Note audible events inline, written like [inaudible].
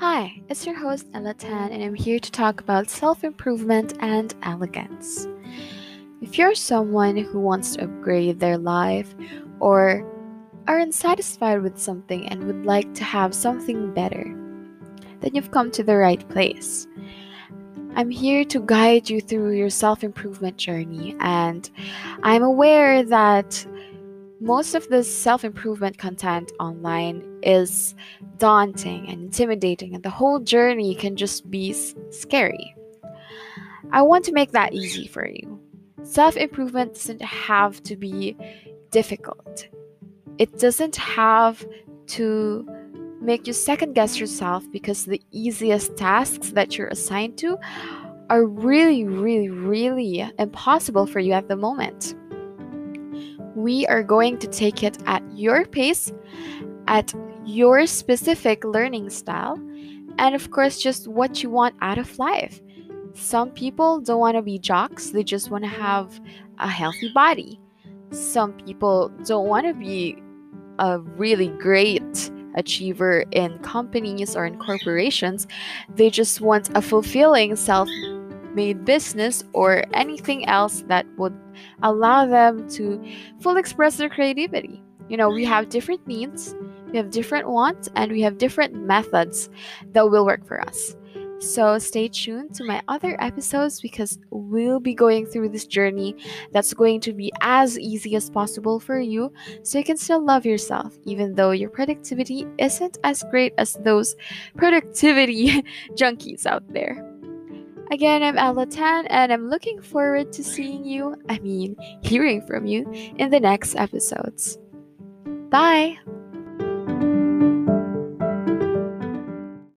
Hi, it's your host, Ella Tan, and I'm here to talk about self improvement and elegance. If you're someone who wants to upgrade their life or are unsatisfied with something and would like to have something better, then you've come to the right place. I'm here to guide you through your self improvement journey, and I'm aware that most of the self improvement content online is daunting and intimidating, and the whole journey can just be scary. I want to make that easy for you. Self improvement doesn't have to be difficult, it doesn't have to make you second guess yourself because the easiest tasks that you're assigned to are really, really, really impossible for you at the moment. We are going to take it at your pace, at your specific learning style, and of course, just what you want out of life. Some people don't want to be jocks, they just want to have a healthy body. Some people don't want to be a really great achiever in companies or in corporations, they just want a fulfilling self made business or anything else that would allow them to fully express their creativity. You know, we have different needs, we have different wants, and we have different methods that will work for us. So stay tuned to my other episodes because we'll be going through this journey that's going to be as easy as possible for you so you can still love yourself even though your productivity isn't as great as those productivity [laughs] junkies out there. Again, I'm Ella Tan and I'm looking forward to seeing you, I mean, hearing from you in the next episodes. Bye!